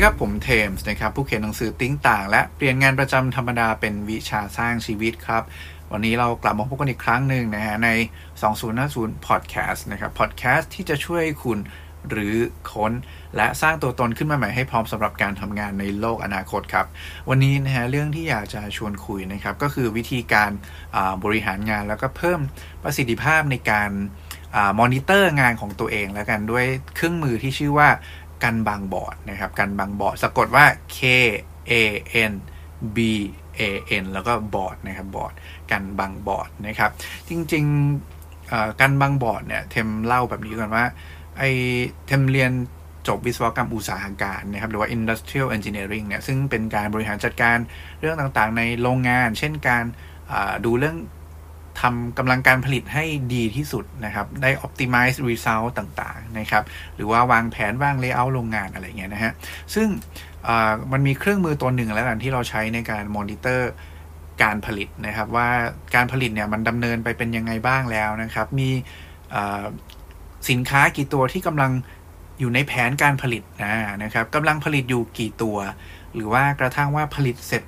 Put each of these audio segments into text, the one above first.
วัสดีครับ ผมเทมส์นะครับ ผู้เขียนหนังสือ Think ต่างและเปลี่ยนงานประจำธรรมดาเป็นวิชาสร้างชีวิตครับ วันนี้เรากลับมาพบกันอีกครั้งหนึ่งนะฮะใน 2050 Podcast นะครับ Podcast ที่จะช่วยคุณรื้อค้น และสร้างตัวตนขึ้นมาใหม่ให้พร้อมสำหรับการทำงานในโลกอนาคตครับ วันนี้นะฮะเรื่องที่อยากจะชวนคุยนะครับ ก็คือวิธีการบริหารงานแล้วก็เพิ่มประสิทธิภาพในการมอนิเตอร์งานของตัวเองแล้วกันด้วยเครื่องมือที่ชื่อว่า กันบางบอดนะครับกันบางบอดสะกดว่า K A N B A N แล้วก็บอดนะครับบอดกันบางบอดนะครับ จริงๆกันบางบอดเนี่ยเทมเล่าแบบนี้ก่อนว่าไอเทมเรียนจบวิศวกรรมอุตสาหการนะครับหรือว่า industrial engineering เนี่ยซึ่งเป็นการบริหารจัดการเรื่องต่างๆ ในโรงงาน เช่นการดูเรื่อง ทำกำลังการผลิตให้ดีที่สุดนะครับ ได้ optimize result ต่างๆนะครับ หรือว่าวางแผนวาง layout โรงงานอะไรเงี้ยนะฮะ ซึ่งมันมีเครื่องมือตัวหนึ่งแล้วกันที่เราใช้ในการมอนิเตอร์การผลิตนะครับ ว่าการผลิตเนี่ยมันดำเนินไปเป็นยังไงบ้างแล้วนะครับ มีสินค้ากี่ตัวที่กำลังอยู่ในแผนการผลิตนะครับกำลังผลิตอยู่กี่ตัว หรือว่ากระทั่งว่าผลิตเสร็จ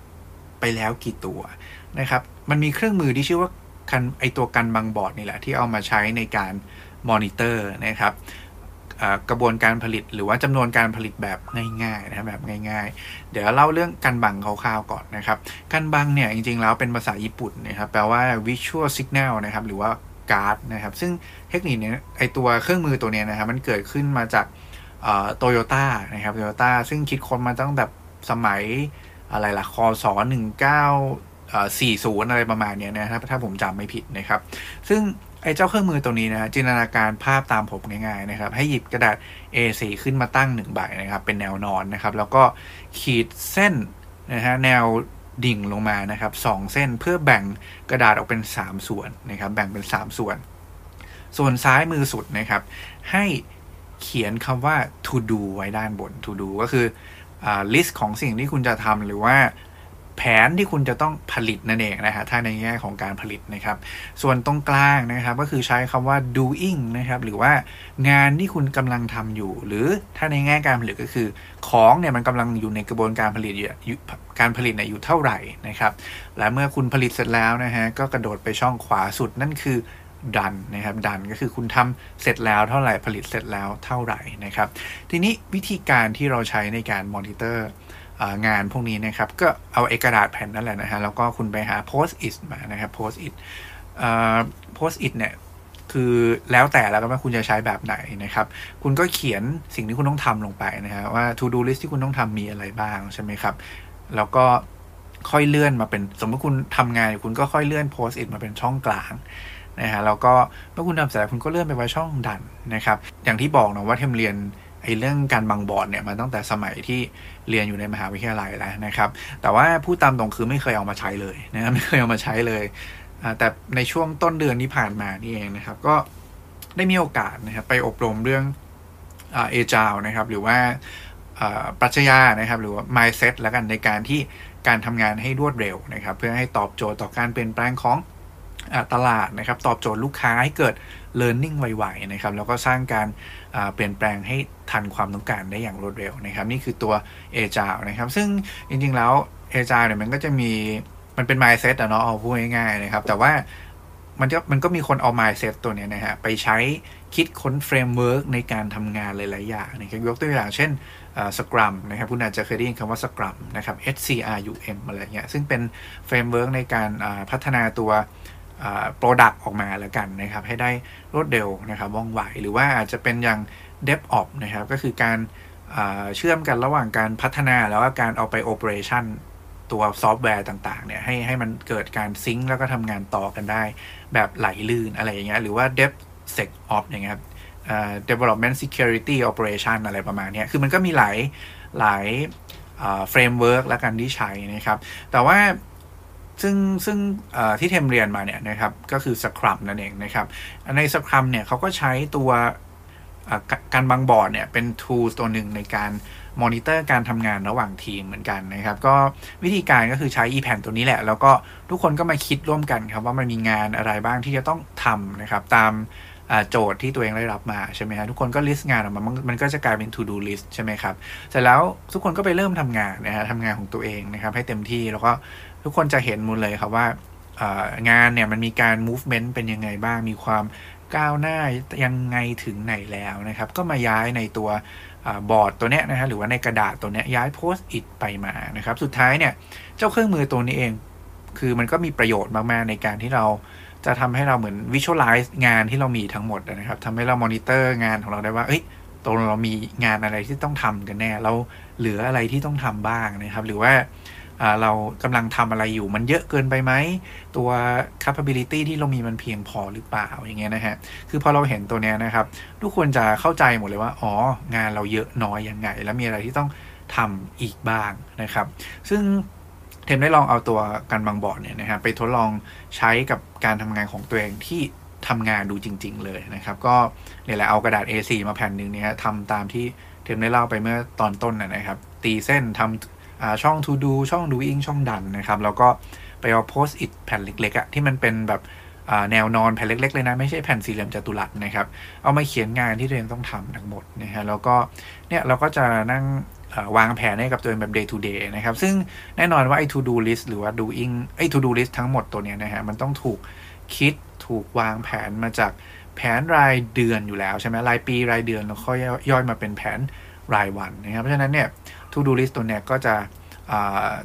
ไปแล้วกี่ตัวนะครับ มันมีเครื่องมือที่ชื่อว่า คันไอตัวกันบางบอดนี่แหละที่เอามาใช้ในการมอนิเตอร์นะครับกระบวนการผลิตหรือว่าจำนวนการผลิตแบบง่ายๆนะครับแบบง่าย ๆ เดี๋ยวเล่าเรื่องกันบังคร่าวๆก่อนนะครับกันบังเนี่ยจริงๆแล้วเป็นภาษาญี่ปุ่นนะครับแปลว่า visual signal นะครับหรือว่าการ์ดนะครับซึ่งเทคนิคนี้ไอตัวเครื่องมือตัวนี้นะครับมันเกิดขึ้นมาจากโตโยต้านะครับโตโยต้าซึ่งคิดค้นมาตั้งแต่สมัยอะไรล่ะคศ19 40 อะไรประมาณนี้นะครับถ้าผมจำไม่ผิดนะครับ ซึ่งไอ้เจ้าเครื่องมือตัวนี้นะจินตนาการภาพตามผมง่ายๆนะครับ ให้หยิบกระดาษ A4 ขึ้นมาตั้ง1ใบนะครับ เป็นแนวนอนนะครับ แล้วก็ขีดเส้นนะฮะแนวดิ่งลงมานะครับสเส้นเพื่อแบ่งกระดาษออกเป็น 3 ส่วนนะครับ แบ่งเป็น 3 ส่วน ส่วนซ้ายมือสุดนะครับ ให้เขียนคำว่า to do ไว้ด้านบน to do ก็คืออ list ของสิ่งที่คุณจะทำหรือว่า ผนที่คุณจะต้องผลิตนั่นเองนะฮะถ้าในแง่ของการผลิตนะครับ ส่วนตรงกลางนะครับก็คือใช้คำว่า doing นะครับหรือว่างานที่คุณกำลังทำอยู่ หรือถ้าในแง่การผลิตก็คือ ของเนี่ยมันกำลังอยู่ในกระบวนการผลิตอยู่การผลิตเนี่ยอยู่เท่าไหร่นะครับและเมื่อคุณผลิตเสร็จแล้วนะฮะก็กระโดดไปช่องขวาสุดนั่นคือดันนะครับดันก็คือคุณทำเสร็จแล้วเท่าไหร่ผลิตเสร็จแล้วเท่าไหร่นะครับ ทีนี้วิธีการที่เราใช้ในการมอนิเตอร์ งานพวกนี้นะครับ ก็เอาเอกระดาษแผ่นนั่นแหละนะฮะ แล้วก็คุณไปหา post it มานะครับ post it post it เนี่ยคือแล้วแต่แล้วกันว่าคุณจะใช้แบบไหนนะครับ คุณก็เขียนสิ่งที่คุณต้องทำลงไปนะฮะว่า to do list ที่คุณต้องทำมีอะไรบ้างใช่ไหมครับ แล้วก็ค่อยเลื่อนมาเป็น สมมติคุณทำงานคุณก็ค่อยเลื่อน post it มาเป็นช่องกลางนะฮะแล้วก็เมื่อคุณทำเสร็จคุณก็เลื่อนไปไว้ช่องดันนะครับ อย่างที่บอกนะว่าเทมเรียน ไอ้เรื่องการบังบอดเนี่ยมาตั้งแต่สมัยที่เรียนอยู่ในมหาวิทยาลัยแล้วนะครับ แต่ว่าผู้ตามตรงคือไม่เคยเอามาใช้เลยนะไม่เคยเอามาใช้เลย แต่ในช่วงต้นเดือนที่ผ่านมานี่เองนะครับ ก็ได้มีโอกาสนะครับไปอบรมเรื่องเอจาวนะครับ หรือว่าปรัชญานะครับ หรือว่า mindset แล้วกันในการที่การทำงานให้รวดเร็วนะครับ เพื่อให้ตอบโจทย์ต่อการเปลี่ยนแปลงของตลาดนะครับ ตอบโจทย์ลูกค้าให้เกิด learning ไวๆนะครับแล้วก็สร้างการเปลี่ยนแปลงให้ทันความต้องการได้อย่างรวดเร็วนะครับ นี่คือตัว a g i l e นะครับ ซึ่งจริงๆแล้ว a g i l e เนี่ยมันก็จะมีมันเป็น mindset อะเนาะเอาพูดง่ายๆนะครับ แต่ว่ามันก็มันก็มีคนเอา mindset ตัวนี้นะฮะไปใช้คิดค้น framework ในการทำงานหลายๆอย่างนะครับยกตัวอย่างเช่น Scrum นะครับคุณอาจจะเคยได้ยินคำว่า Scrum นะครับ S C R U M อะไรเงี้ยซึ่งเป็น framework ในการพัฒนาตัว product ออกมาแล้วกันนะครับ ให้ได้รวดเร็วนะครับว่องไวหรือว่าอาจจะเป็นอย่าง d e v o p นะครับก็คือการเชื่อมกันระหว่างการพัฒนาแล้วก็การเอาไป operation ตัวซอฟต์แวร์ต่างๆเนี่ยให้ให้มันเกิดการ sync แล้วก็ทำงานต่อกันได้ แบบไหลลื่นอะไรอย่างเงี้ยหรือว่า d e v s e c o p อย่างเงี้ยครับ development security operation อะไรประมาณนี้คือมันก็มีหลายหลาย framework และกันที่ใช้นะครับ แต่ว่า ซึ่งซึ่งที่เทมเรียนมาเนี่ยนะครับก็คือ Scrum นั่นเองนะครับ ใน Scrum เนี่ยเขาก็ใช้ตัว Kanban board เนี่ยเป็น tool ตัวหนึ่งในการมอนิเตอร์การทำงานระหว่างทีมเหมือนกันนะครับ ก็วิธีการก็คือใช้ e แผ่นตัวนี้แหละ แล้วก็ทุกคนก็มาคิดร่วมกันครับว่ามันมีงานอะไรบ้างที่จะต้องทำนะครับ ตาม โจทย์ที่ตัวเองได้รับมาใช่ไหมฮะทุกคนก็ list งานออกมามันก็จะกลายเป็น to do list ใช่ไหมครับเสร็จแล้วทุกคนก็ไปเริ่มทำงานนะฮะทำงานของตัวเองนะครับ ให้เต็มที่แล้วก็ทุกคนจะเห็น move เลยครับว่างานเนี่ยมันมีการ movement เป็นยังไงบ้างมีความก้าวหน้ายังไงถึงไหนแล้วนะครับ ก็มาย้ายในตัวบอร์ดตัวเนี้ยนะฮะหรือว่าในกระดาษตัวเนี้ยย้าย Post-it ไปมานะครับ สุดท้ายเนี่ยเจ้าเครื่องมือตัวนี้เอง คือมันก็มีประโยชน์มากๆในการที่เรา จะทำให้เราเหมือน visualize งานที่เรามีทั้งหมดนะครับทำให้เรามอนิเตอร์งานของเราได้ว่า เอ้ยตรงเรามีงานอะไรที่ต้องทำกันแน่ เราเหลืออะไรที่ต้องทำบ้างนะครับ หรือว่าเรากำลังทำอะไรอยู่มันเยอะเกินไปไหม ตัว capability ที่เรามีมันเพียงพอหรือเปล่าอย่างเงี้ยนะฮะ คือพอเราเห็นตัวเนี้ยนะครับ ทุกคนจะเข้าใจหมดเลยว่า อ๋อ งานเราเยอะน้อยยังไง แล้วมีอะไรที่ต้องทำอีกบ้างนะครับ ซึ่ง เทมได้ลองเอาตัวการบางบอร์ดเนี่ยนะครับไปทดลองใช้กับการทำงานของตัวเองที่ทำงานดูจริง ๆ เลยนะครับ ก็เนี่ยแหละเอากระดาษ A4 มาแผ่นหนึ่งเนี่ยทำตามที่เทมได้เล่าไปเมื่อตอนต้นนะครับ ตีเส้นทำช่อง to do ช่อง doing ช่องดันนะครับ แล้วก็ไปเอา post it แผ่นเล็กๆอะที่มันเป็นแบบ แนวนอนแผ่นเล็ก ๆ เลยนะ ไม่ใช่แผ่นสี่เหลี่ยมจัตุรัสนะครับ เอามาเขียนงานที่ตัวเองต้องทำทั้งหมดนะฮะแล้วก็เนี่ยเราก็จะนั่งวางแผนให้กับตัวเองแบบ day to day นะครับ ซึ่งแน่นอนว่าไอ้ to do list หรือว่า doing ไอ้ to do list ทั้งหมดตัวเนี้ยนะฮะมันต้องถูกคิดถูกวางแผนมาจากแผนรายเดือนอยู่แล้วใช่ไหมรายปีรายเดือนแล้วค่อยย่อยมาเป็นแผนรายวันนะครับ เพราะฉะนั้นเนี่ย to do list ตัวเนี้ยก็จะ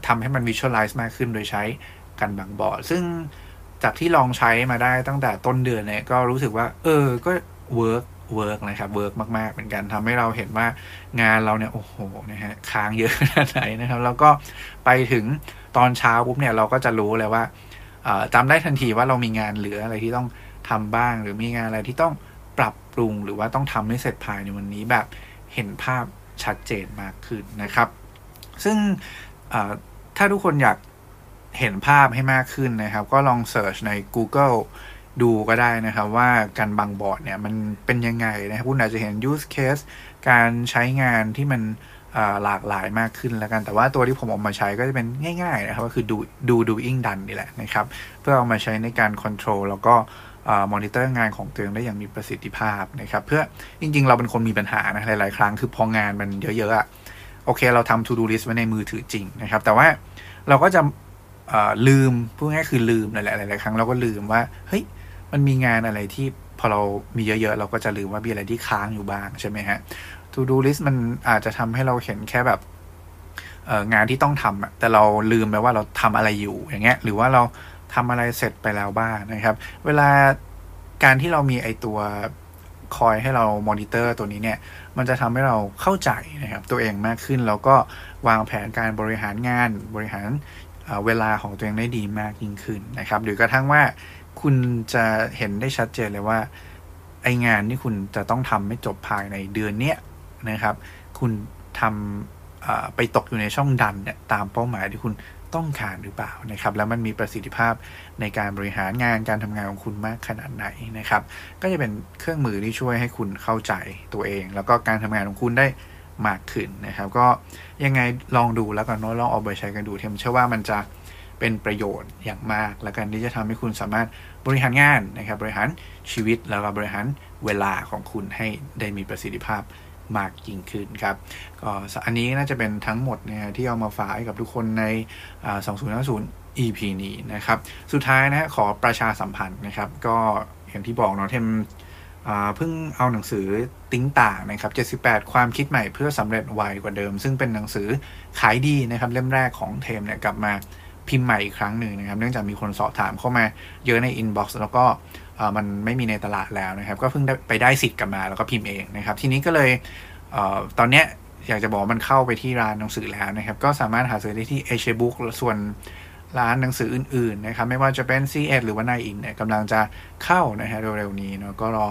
ทำให้มัน visualize มากขึ้นโดยใช้กันบางบอร์ดซึ่ง จากที่ลองใช้มาได้ตั้งแต่ต้นเดือนเนี่ยก็รู้สึกว่า เออก็ work work นะครับ work มากๆเป็นกันทำให้เราเห็นว่างานเราเนี่ยโอ้โหนะฮะค้างเยอะขนาดไหนนะครับ แล้วก็ไปถึงตอนเช้าปุ๊บเนี่ยเราก็จะรู้เลยว่าจำได้ทันทีว่าเรามีงานเหลืออะไรที่ต้องทำบ้าง หรือมีงานอะไรที่ต้องปรับปรุงหรือว่าต้องทำให้เสร็จภายในวันนี้แบบเห็นภาพชัดเจนมากขึ้นนะครับ ซึ่งถ้าทุกคนอยาก เห็นภาพให้มากขึ้นนะครับ ก็ลองเสิร์ชใน Google ดูก็ได้นะครับว่าการบังบอร์ดเนี่ยมันเป็นยังไงนะครับคุณอาจจะเห็น use case การใช้งานที่มันหลากหลายมากขึ้นแล้วกัน แต่ว่าตัวที่ผมออกมาใช้ก็จะเป็นง่ายๆนะครับ ก็คือดูดู doing done นี่แหละนะครับ เพื่อเอามาใช้ในการ control แล้วก็มอนิเตอร์งานของตัวเองได้อย่างมีประสิทธิภาพนะครับ เพื่อจริงๆ เราเป็นคนมีปัญหานะหลายๆ ครั้งคือพองานมันเยอะๆอะโอเค เราทำ to do list ไว้ในมือถือจริงนะครับ แต่ว่าเราก็จะ ลืมพูดง่ายคือลืมหลายๆหลายๆครั้งเราก็ลืมว่าเฮ้ยมันมีงานอะไรที่พอเรามีเยอะๆ เราก็จะลืมว่ามีอะไรที่ค้างอยู่บ้างใช่ไหมฮะ to do list มันอาจจะทำให้เราเห็นแค่แบบงานที่ต้องทำอะแต่เราลืมไปว่าเราทำอะไรอยู่อย่างเงี้ย หรือว่าเราทำอะไรเสร็จไปแล้วบ้างนะครับ เวลาการที่เรามีไอตัวคอยให้เรามอนิเตอร์ตัวนี้เนี่ย มันจะทำให้เราเข้าใจนะครับ ตัวเองมากขึ้น แล้วก็วางแผนการบริหารงานบริหาร เวลาของตัวเองได้ดีมากยิ่งขึ้นนะครับ หรือกระทั่งว่าคุณจะเห็นได้ชัดเจนเลยว่า ไองานที่คุณจะต้องทำไม่จบภายในเดือนเนี้ยนะครับ คุณทำไปตกอยู่ในช่องดันเนี่ยตามเป้าหมายที่คุณต้องการหรือเปล่านะครับ แล้วมันมีประสิทธิภาพในการบริหารงานการทำงานของคุณมากขนาดไหนนะครับ ก็จะเป็นเครื่องมือที่ช่วยให้คุณเข้าใจตัวเอง แล้วก็การทำงานของคุณได้ มากขึ้นนะครับ ก็ยังไงลองดูแล้วกันน้ลองเอาไปใช้กันดูเทมเชื่อว่ามันจะเป็นประโยชน์อย่างมาก และกันที่จะทำให้คุณสามารถบริหารงานนะครับ บริหารชีวิตแล้วก็บริหารเวลาของคุณให้ได้มีประสิทธิภาพมากยิ่งขึ้นครับก็อันนี้น่าจะเป็นทั้งหมดนะที่เอามาฝากให้กับทุกคนใน 2050 EP นี้นะครับ สุดท้ายนะขอประชาสัมพันธ์นะครับ ก็อย่างที่บอกเนาะเทม เพิ่งเอาหนังสือ Think ต่างนะครับ 78 ความคิดใหม่เพื่อสำเร็จไวกว่าเดิม ซึ่งเป็นหนังสือขายดีนะครับ เล่มแรกของเทมเนี่ยกลับมาพิมพ์ใหม่อีกครั้งหนึ่งนะครับ เนื่องจากมีคนสอบถามเข้ามาเยอะใน inbox แล้วก็มันไม่มีในตลาดแล้วนะครับ ก็เพิ่งไปได้สิทธิ์กลับมาแล้วก็พิมพ์เองนะครับ ทีนี้ก็เลยเอตอนเนี้ยอยากจะบอกมันเข้าไปที่ร้านหนังสือแล้วนะครับ ก็สามารถหาซื้อได้ที่ Asia Books ส่วน ร้านหนังสืออื่นๆนะครับไม่ว่าจะเป็น c ีหรือว่านายอินเนี่ยกำลังจะเข้านะฮะเร็วๆนี้เนาะก็รอ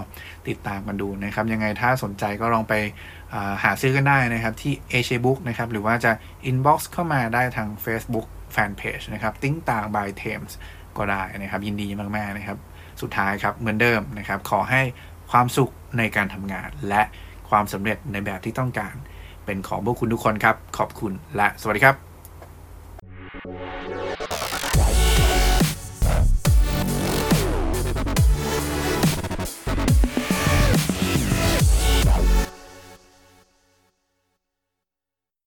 ติดตามกันดูนะครับยังไงถ้าสนใจก็ลองไปหาซื้อกันได้นะครับที่เอเชียบุ๊กนะครับหรือว่าจะ inbox เข้ามาได้ทาง Facebook Fanpage นะครับติ้งต่าง by Thames ก็ได้นะครับยินดีมากๆนะครับสุดท้ายครับเหมือนเดิมนะครับขอให้ความสุขในการทำงาน และความสำเร็จในแบบที่ต้องการ เป็นของพวกคุณทุกคนครับ ขอบคุณและสวัสดีครับ